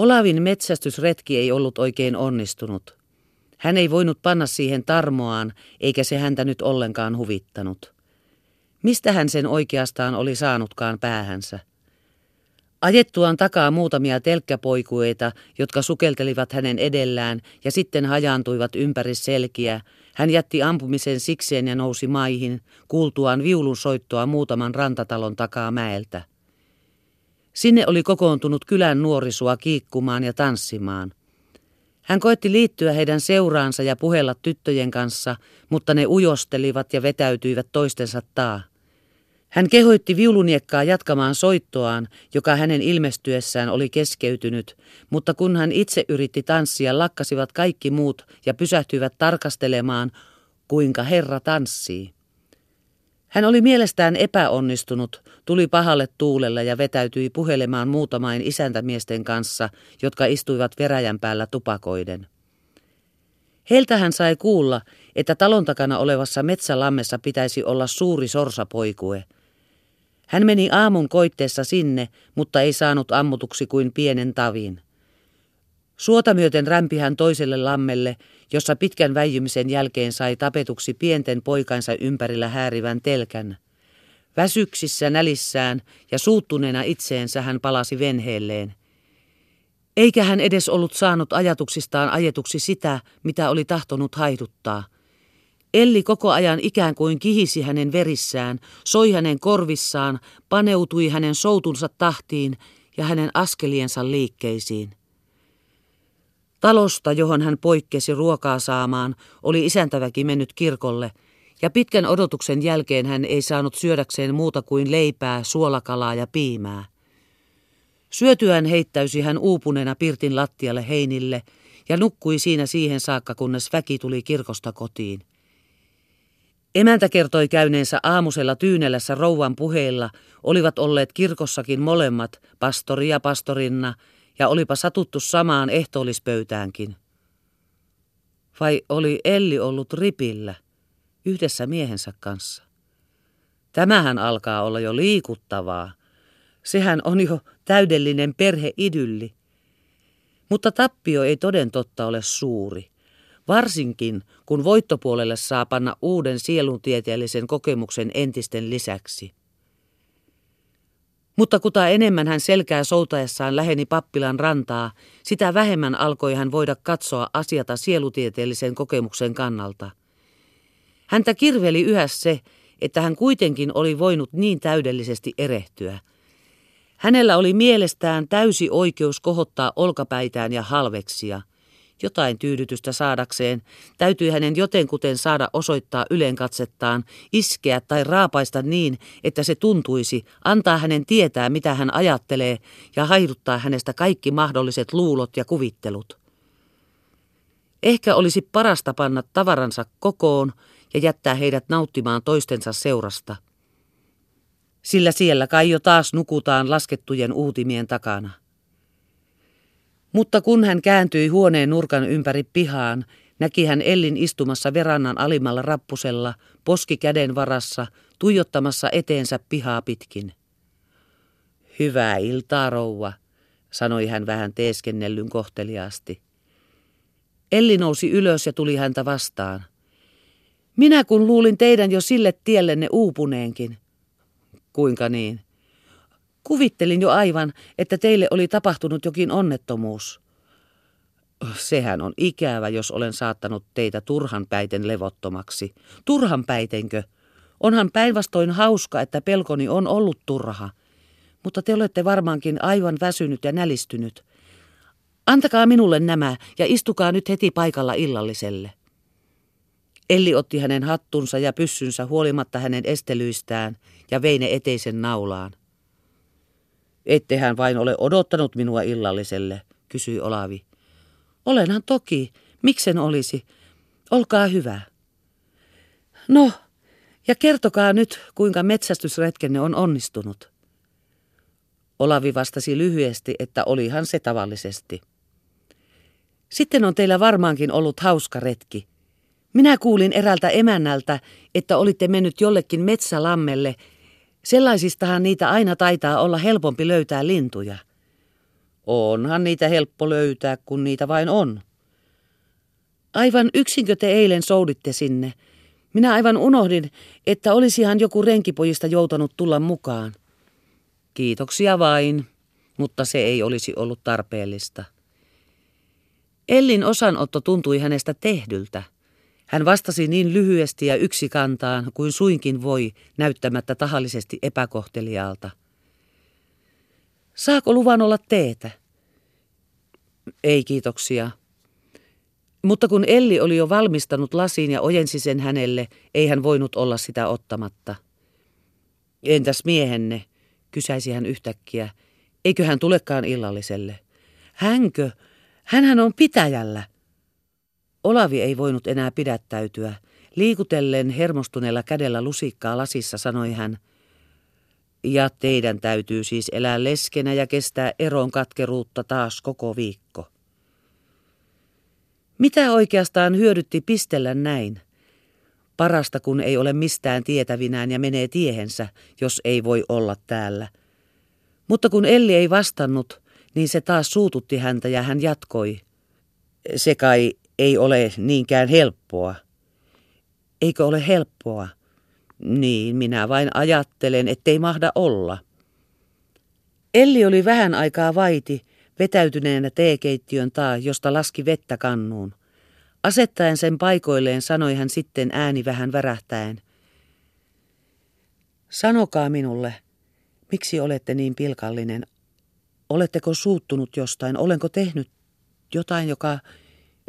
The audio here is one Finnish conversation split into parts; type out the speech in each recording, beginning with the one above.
Olavin metsästysretki ei ollut oikein onnistunut. Hän ei voinut panna siihen tarmoaan, eikä se häntä nyt ollenkaan huvittanut. Mistä hän sen oikeastaan oli saanutkaan päähänsä? Ajettuaan takaa muutamia telkkäpoikueita, jotka sukeltelivat hänen edellään ja sitten hajaantuivat ympäri selkiä, hän jätti ampumisen sikseen ja nousi maihin, kuultuaan viulun soittoa muutaman rantatalon takaa mäeltä. Sinne oli kokoontunut kylän nuorisua kiikkumaan ja tanssimaan. Hän koetti liittyä heidän seuraansa ja puhella tyttöjen kanssa, mutta ne ujostelivat ja vetäytyivät toistensa taa. Hän kehoitti viuluniekkaa jatkamaan soittoaan, joka hänen ilmestyessään oli keskeytynyt, mutta kun hän itse yritti tanssia, lakkasivat kaikki muut ja pysähtyivät tarkastelemaan, kuinka herra tanssii. Hän oli mielestään epäonnistunut, tuli pahalle tuulelle ja vetäytyi puhelemaan muutamain isäntämiesten kanssa, jotka istuivat veräjän päällä tupakoiden. Heiltä hän sai kuulla, että talon takana olevassa metsälammessa pitäisi olla suuri sorsapoikue. Hän meni aamun koitteessa sinne, mutta ei saanut ammutuksi kuin pienen tavin. Suota myöten rämpi hän toiselle lammelle, jossa pitkän väijymisen jälkeen sai tapetuksi pienten poikansa ympärillä häärivän telkän. Väsyksissä nälissään ja suuttuneena itseensä hän palasi venheelleen. Eikä hän edes ollut saanut ajatuksistaan ajetuksi sitä, mitä oli tahtonut haiduttaa. Elli koko ajan ikään kuin kihisi hänen verissään, soi hänen korvissaan, paneutui hänen soutunsa tahtiin ja hänen askeliensa liikkeisiin. Talosta, johon hän poikkesi ruokaa saamaan, oli isäntäväki mennyt kirkolle, ja pitkän odotuksen jälkeen hän ei saanut syödäkseen muuta kuin leipää, suolakalaa ja piimää. Syötyään heittäysi hän uupuneena pirtin lattialle heinille ja nukkui siinä siihen saakka, kunnes väki tuli kirkosta kotiin. Emäntä kertoi käyneensä aamusella Tyynellässä rouvan puheilla, olivat olleet kirkossakin molemmat, pastori ja pastorinna, ja olipa satuttu samaan ehtoollispöytäänkin. Vai oli Elli ollut ripillä, yhdessä miehensä kanssa? Tämähän alkaa olla jo liikuttavaa. Sehän on jo täydellinen perheidylli. Mutta tappio ei toden totta ole suuri. Varsinkin, kun voittopuolelle saa panna uuden sieluntieteellisen kokemuksen entisten lisäksi. Mutta kuta enemmän hän selkää soutaessaan läheni pappilan rantaa, sitä vähemmän alkoi hän voida katsoa asiata sielutieteellisen kokemuksen kannalta. Häntä kirveli yhä se, että hän kuitenkin oli voinut niin täydellisesti erehtyä. Hänellä oli mielestään täysi oikeus kohottaa olkapäitään ja halveksia – jotain tyydytystä saadakseen, täytyy hänen jotenkuten saada osoittaa ylenkatsettaan, iskeä tai raapaista niin, että se tuntuisi, antaa hänen tietää, mitä hän ajattelee ja haiduttaa hänestä kaikki mahdolliset luulot ja kuvittelut. Ehkä olisi parasta panna tavaransa kokoon ja jättää heidät nauttimaan toistensa seurasta. Sillä siellä kai jo taas nukutaan laskettujen uutimien takana. Mutta kun hän kääntyi huoneen nurkan ympäri pihaan, näki hän Ellin istumassa verannan alimmalla rappusella, poski käden varassa, tuijottamassa eteensä pihaa pitkin. Hyvää iltaa, rouva, sanoi hän vähän teeskennellyn kohteliaasti. Elli nousi ylös ja tuli häntä vastaan. Minä kun luulin teidän jo sille tiellenne uupuneenkin. Kuinka niin? Kuvittelin jo aivan, että teille oli tapahtunut jokin onnettomuus. Sehän on ikävä, jos olen saattanut teitä turhan päiten levottomaksi. Turhan päitenkö? Onhan päinvastoin hauska, että pelkoni on ollut turha. Mutta te olette varmaankin aivan väsynyt ja nälistynyt. Antakaa minulle nämä ja istukaa nyt heti paikalla illalliselle. Elli otti hänen hattunsa ja pyssynsä huolimatta hänen estelyistään ja vei ne eteisen naulaan. Ettehän vain ole odottanut minua illalliselle, kysyi Olavi. Olenhan toki. Miksen olisi? Olkaa hyvä. No, ja kertokaa nyt, kuinka metsästysretkenne on onnistunut. Olavi vastasi lyhyesti, että olihan se tavallisesti. Sitten on teillä varmaankin ollut hauska retki. Minä kuulin erältä emännältä, että olitte mennyt jollekin metsälammelle Sellaisistahan niitä aina taitaa olla helpompi löytää lintuja. Onhan niitä helppo löytää, kun niitä vain on. Aivan yksinkö te eilen souditte sinne? Minä aivan unohdin, että olisihan joku renkipojista joutanut tulla mukaan. Kiitoksia vain, mutta se ei olisi ollut tarpeellista. Ellin osanotto tuntui hänestä tehdyltä. Hän vastasi niin lyhyesti ja yksikantaan kuin suinkin voi, näyttämättä tahallisesti epäkohteliaalta. Saako luvan olla teetä? Ei kiitoksia. Mutta kun Elli oli jo valmistanut lasiin ja ojensi sen hänelle, ei hän voinut olla sitä ottamatta. Entäs miehenne, kysäisi hän yhtäkkiä, eikö hän tulekaan illalliselle? Hänkö? Hänhän on pitäjällä. Olavi ei voinut enää pidättäytyä. Liikutellen hermostuneella kädellä lusikkaa lasissa sanoi hän, ja teidän täytyy siis elää leskenä ja kestää eron katkeruutta taas koko viikko. Mitä oikeastaan hyödytti pistellä näin? Parasta kun ei ole mistään tietävinään ja menee tiehensä, jos ei voi olla täällä. Mutta kun Elli ei vastannut, niin se taas suututti häntä ja hän jatkoi. Se kai ei ole niinkään helppoa. Eikö ole helppoa? Niin, minä vain ajattelen, ettei mahda olla. Elli oli vähän aikaa vaiti, vetäytyneenä teekeittiön taa, josta laski vettä kannuun. Asettaen sen paikoilleen sanoi hän sitten ääni vähän värähtäen. Sanokaa minulle, miksi olette niin pilkallinen? Oletteko suuttunut jostain? Olenko tehnyt jotain, joka...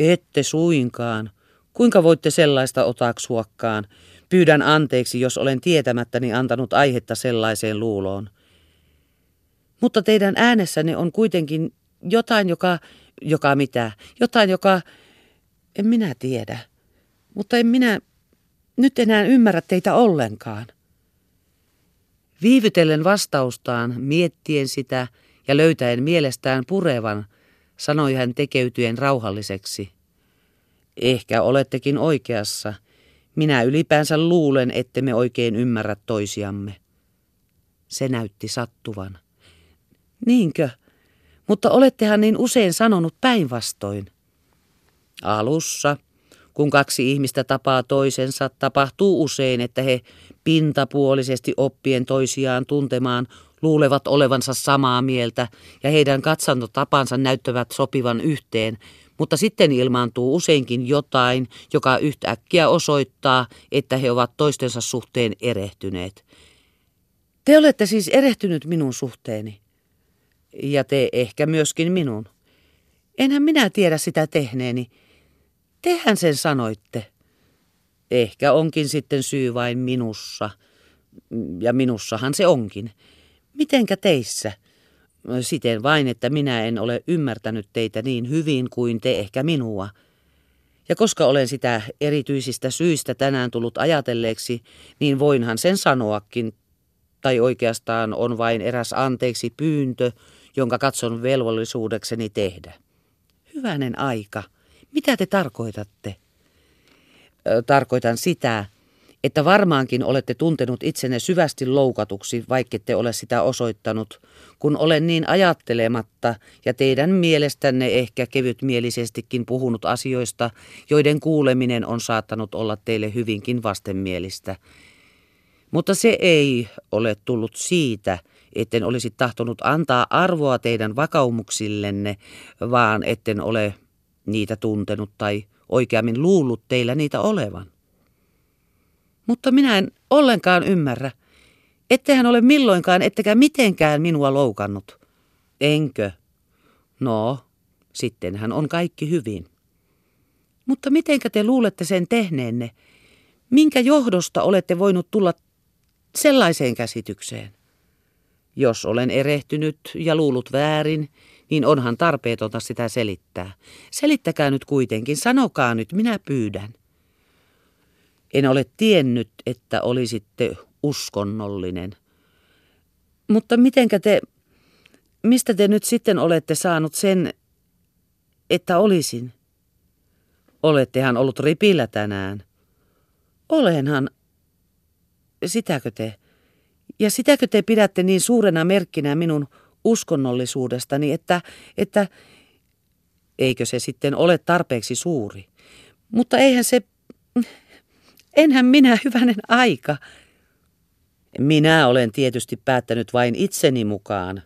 Ette suinkaan. Kuinka voitte sellaista otaksuakkaan? Pyydän anteeksi, jos olen tietämättäni antanut aihetta sellaiseen luuloon. Mutta teidän äänessänne on kuitenkin jotain, joka, joka mitä, jotain, joka, en minä tiedä. Mutta en minä nyt enää ymmärrä teitä ollenkaan. Viivytellen vastaustaan, miettien sitä ja löytäen mielestään purevan, sanoi hän tekeytyen rauhalliseksi. Ehkä olettekin oikeassa. Minä ylipäänsä luulen, ette me oikein ymmärrä toisiamme. Se näytti sattuvan. Niinkö? Mutta olettehan niin usein sanonut päinvastoin. Alussa, kun kaksi ihmistä tapaa toisensa, tapahtuu usein, että he pintapuolisesti oppien toisiaan tuntemaan luulevat olevansa samaa mieltä ja heidän katsantotapansa näyttävät sopivan yhteen, mutta sitten ilmaantuu useinkin jotain, joka yhtäkkiä osoittaa, että he ovat toistensa suhteen erehtyneet. Te olette siis erehtynyt minun suhteeni. Ja te ehkä myöskin minun. Enhän minä tiedä sitä tehneeni. Tehän sen sanoitte. Ehkä onkin sitten syy vain minussa. Ja minussahan se onkin. Mitenkä teissä? Siten vain, että minä en ole ymmärtänyt teitä niin hyvin kuin te ehkä minua. Ja koska olen sitä erityisistä syistä tänään tullut ajatelleeksi, niin voinhan sen sanoakin, tai oikeastaan on vain eräs anteeksi pyyntö, jonka katson velvollisuudekseni tehdä. Hyvänen aika, mitä te tarkoitatte? Tarkoitan sitä, että varmaankin olette tuntenut itsenne syvästi loukatuksi, te ole sitä osoittanut, kun olen niin ajattelematta ja teidän mielestänne ehkä kevytmielisestikin puhunut asioista, joiden kuuleminen on saattanut olla teille hyvinkin vastenmielistä. Mutta se ei ole tullut siitä, etten olisi tahtonut antaa arvoa teidän vakaumuksillenne, vaan etten ole niitä tuntenut tai oikeammin luullut teillä niitä olevan. Mutta minä en ollenkaan ymmärrä. Ettehän ole milloinkaan, ettekä mitenkään minua loukannut. Enkö? No, sittenhän on kaikki hyvin. Mutta mitenkä te luulette sen tehneenne? Minkä johdosta olette voinut tulla sellaiseen käsitykseen? Jos olen erehtynyt ja luullut väärin, niin onhan tarpeetonta sitä selittää. Selittäkää nyt kuitenkin, sanokaa nyt, minä pyydän. En ole tiennyt, että olisitte uskonnollinen. Mutta mitenkä te, mistä te nyt sitten olette saanut sen, että olisin? Olettehan ollut ripillä tänään. Olenhan. Sitäkö te? Ja sitäkö te pidätte niin suurena merkkinä minun uskonnollisuudestani, että, että eikö se sitten ole tarpeeksi suuri. Mutta eihän se, enhän minä hyvänen aika. Minä olen tietysti päättänyt vain itseni mukaan.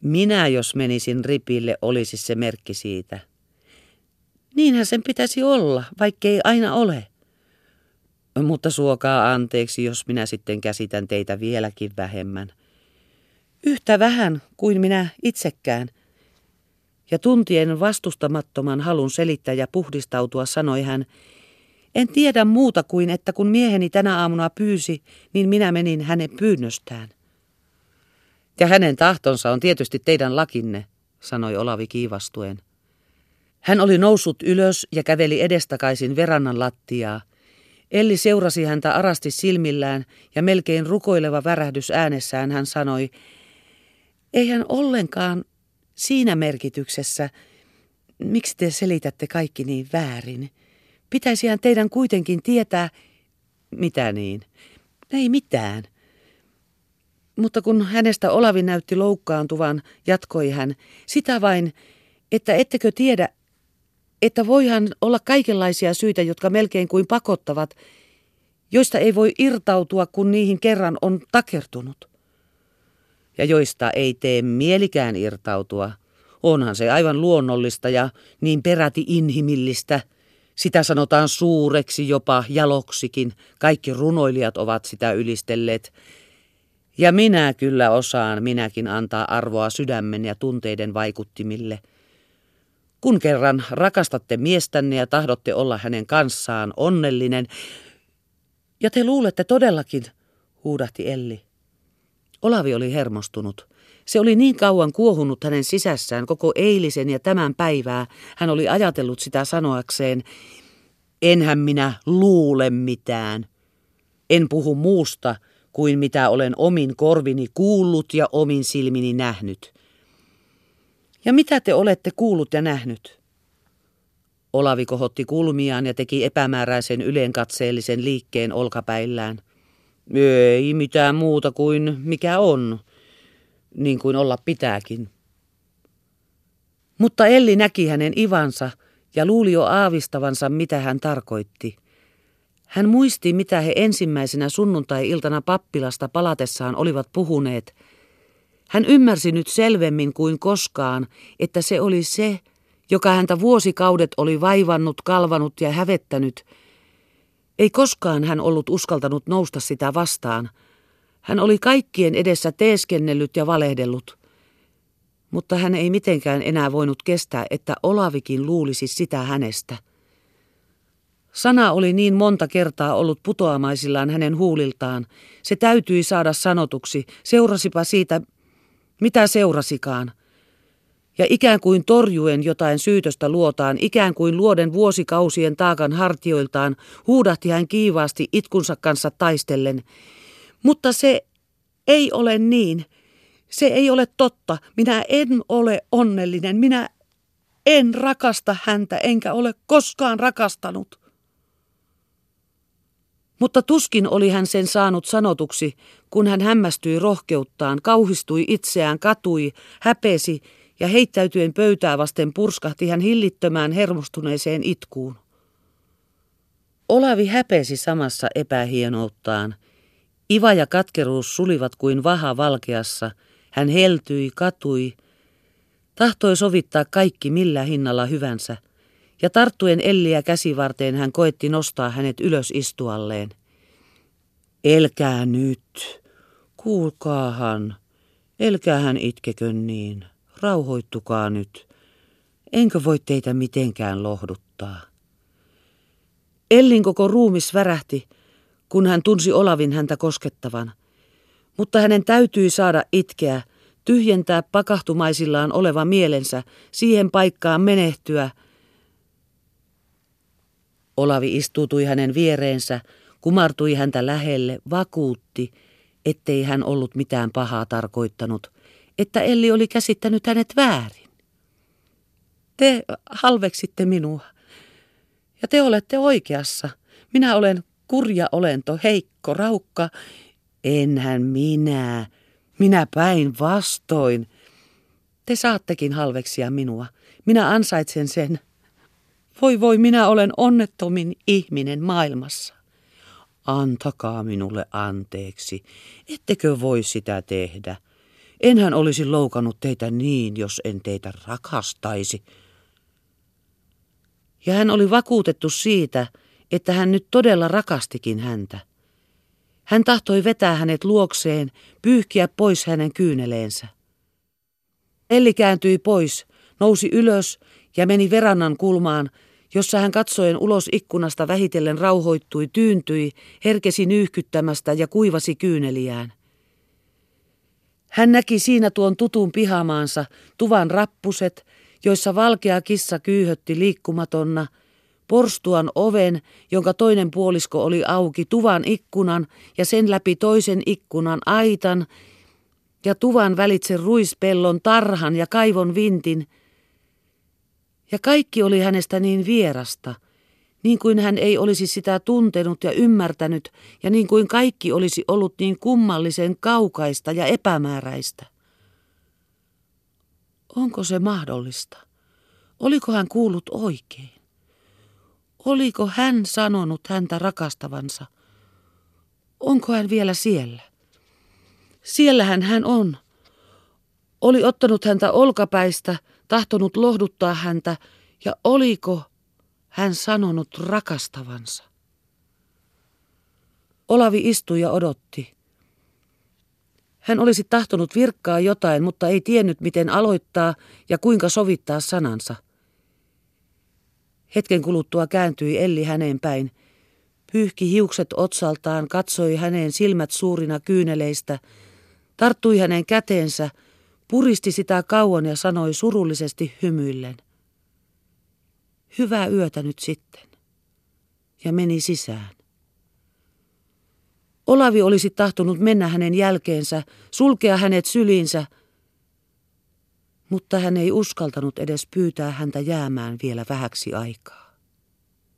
Minä, jos menisin ripille, olisi se merkki siitä. Niinhän sen pitäisi olla, vaikkei aina ole. Mutta suokaa anteeksi, jos minä sitten käsitän teitä vieläkin vähemmän. Yhtä vähän kuin minä itsekään. Ja tuntien vastustamattoman halun selittää ja puhdistautua sanoi hän, en tiedä muuta kuin, että kun mieheni tänä aamuna pyysi, niin minä menin hänen pyynnöstään. Ja hänen tahtonsa on tietysti teidän lakinne, sanoi Olavi kiivastuen. Hän oli noussut ylös ja käveli edestakaisin verannan lattiaa. Elli seurasi häntä arasti silmillään ja melkein rukoileva värähdys äänessään hän sanoi, eihän ollenkaan siinä merkityksessä, miksi te selitätte kaikki niin väärin. Pitäisihän teidän kuitenkin tietää, mitä niin. Ei mitään. Mutta kun hänestä Olavi näytti loukkaantuvan, jatkoi hän, sitä vain, että ettekö tiedä, että voihan olla kaikenlaisia syitä, jotka melkein kuin pakottavat, joista ei voi irtautua, kun niihin kerran on takertunut. Ja joista ei tee mielikään irtautua. Onhan se aivan luonnollista ja niin peräti inhimillistä. Sitä sanotaan suureksi, jopa jaloksikin. Kaikki runoilijat ovat sitä ylistelleet. Ja minä kyllä osaan minäkin antaa arvoa sydämen ja tunteiden vaikuttimille – kun kerran rakastatte miestänne ja tahdotte olla hänen kanssaan onnellinen. Ja te luulette todellakin, huudahti Elli. Olavi oli hermostunut. Se oli niin kauan kuohunut hänen sisässään koko eilisen ja tämän päivää. Hän oli ajatellut sitä sanoakseen, enhän minä luule mitään. En puhu muusta kuin mitä olen omin korvini kuullut ja omin silmini nähnyt. Ja mitä te olette kuullut ja nähnyt? Olavi kohotti kulmiaan ja teki epämääräisen ylenkatseellisen liikkeen olkapäillään. Ei mitään muuta kuin mikä on, niin kuin olla pitääkin. Mutta Elli näki hänen ivansa ja luuli jo aavistavansa, mitä hän tarkoitti. Hän muisti, mitä he ensimmäisenä sunnuntai-iltana pappilasta palatessaan olivat puhuneet – hän ymmärsi nyt selvemmin kuin koskaan, että se oli se, joka häntä vuosikaudet oli vaivannut, kalvanut ja hävettänyt. Ei koskaan hän ollut uskaltanut nousta sitä vastaan. Hän oli kaikkien edessä teeskennellyt ja valehdellut. Mutta hän ei mitenkään enää voinut kestää, että Olavikin luulisi sitä hänestä. Sana oli niin monta kertaa ollut putoamaisillaan hänen huuliltaan. Se täytyi saada sanotuksi, seurasipa siitä mitä seurasikaan? Ja ikään kuin torjuen jotain syytöstä luotaan, ikään kuin luoden vuosikausien taakan hartioiltaan, huudahti hän kiivaasti itkunsa kanssa taistellen. Mutta se ei ole niin. Se ei ole totta. Minä en ole onnellinen. Minä en rakasta häntä, enkä ole koskaan rakastanut. Mutta tuskin oli hän sen saanut sanotuksi, kun hän hämmästyi rohkeuttaan, kauhistui itseään, katui, häpesi ja heittäytyen pöytää vasten purskahti hän hillittömään hermostuneeseen itkuun. Olavi häpesi samassa epähienouttaan. Iva ja katkeruus sulivat kuin vaha valkeassa. Hän heltyi, katui, tahtoi sovittaa kaikki millä hinnalla hyvänsä – ja tarttuen Elliä käsivarteen hän koetti nostaa hänet ylös istualleen. Elkää nyt, kuulkaahan, elkäähän itkekön niin, rauhoittukaa nyt, enkö voi teitä mitenkään lohduttaa. Ellin koko ruumis värähti, kun hän tunsi Olavin häntä koskettavan, mutta hänen täytyi saada itkeä, tyhjentää pakahtumaisillaan oleva mielensä, siihen paikkaan menehtyä – Olavi istuutui hänen viereensä, kumartui häntä lähelle, vakuutti, ettei hän ollut mitään pahaa tarkoittanut, että Elli oli käsittänyt hänet väärin. Te halveksitte minua. Ja te olette oikeassa. Minä olen kurja olento, heikko, raukka. Enhän minä. Minä päin vastoin. Te saattekin halveksia minua. Minä ansaitsen sen. Voi voi, minä olen onnettomin ihminen maailmassa. Antakaa minulle anteeksi. Ettekö voi sitä tehdä? Enhän olisi loukannut teitä niin, jos en teitä rakastaisi. Ja hän oli vakuutettu siitä, että hän nyt todella rakastikin häntä. Hän tahtoi vetää hänet luokseen, pyyhkiä pois hänen kyyneleensä. Elli kääntyi pois, nousi ylös ja meni verannan kulmaan, jossa hän katsoen ulos ikkunasta vähitellen rauhoittui, tyyntyi, herkesi nyyhkyttämästä ja kuivasi kyyneliään. Hän näki siinä tuon tutun pihamaansa, tuvan rappuset, joissa valkea kissa kyyhötti liikkumatonna, porstuan oven, jonka toinen puolisko oli auki, tuvan ikkunan ja sen läpi toisen ikkunan aitan, ja tuvan välitse ruispellon, tarhan ja kaivon vintin. Ja kaikki oli hänestä niin vierasta, niin kuin hän ei olisi sitä tuntenut ja ymmärtänyt, ja niin kuin kaikki olisi ollut niin kummallisen kaukaista ja epämääräistä. Onko se mahdollista? Oliko hän kuullut oikein? Oliko hän sanonut häntä rakastavansa? Onko hän vielä siellä? Siellähän hän on. Oli ottanut häntä olkapäistä, tahtonut lohduttaa häntä, ja oliko hän sanonut rakastavansa? Olavi istui ja odotti. Hän olisi tahtonut virkkaa jotain, mutta ei tiennyt, miten aloittaa ja kuinka sovittaa sanansa. Hetken kuluttua kääntyi Elli häneen päin. Pyyhki hiukset otsaltaan, katsoi häneen silmät suurina kyyneleistä, tarttui hänen käteensä, puristi sitä kauan ja sanoi surullisesti hymyillen. Hyvää yötä nyt sitten. Ja meni sisään. Olavi olisi tahtonut mennä hänen jälkeensä, sulkea hänet syliinsä, mutta hän ei uskaltanut edes pyytää häntä jäämään vielä vähäksi aikaa.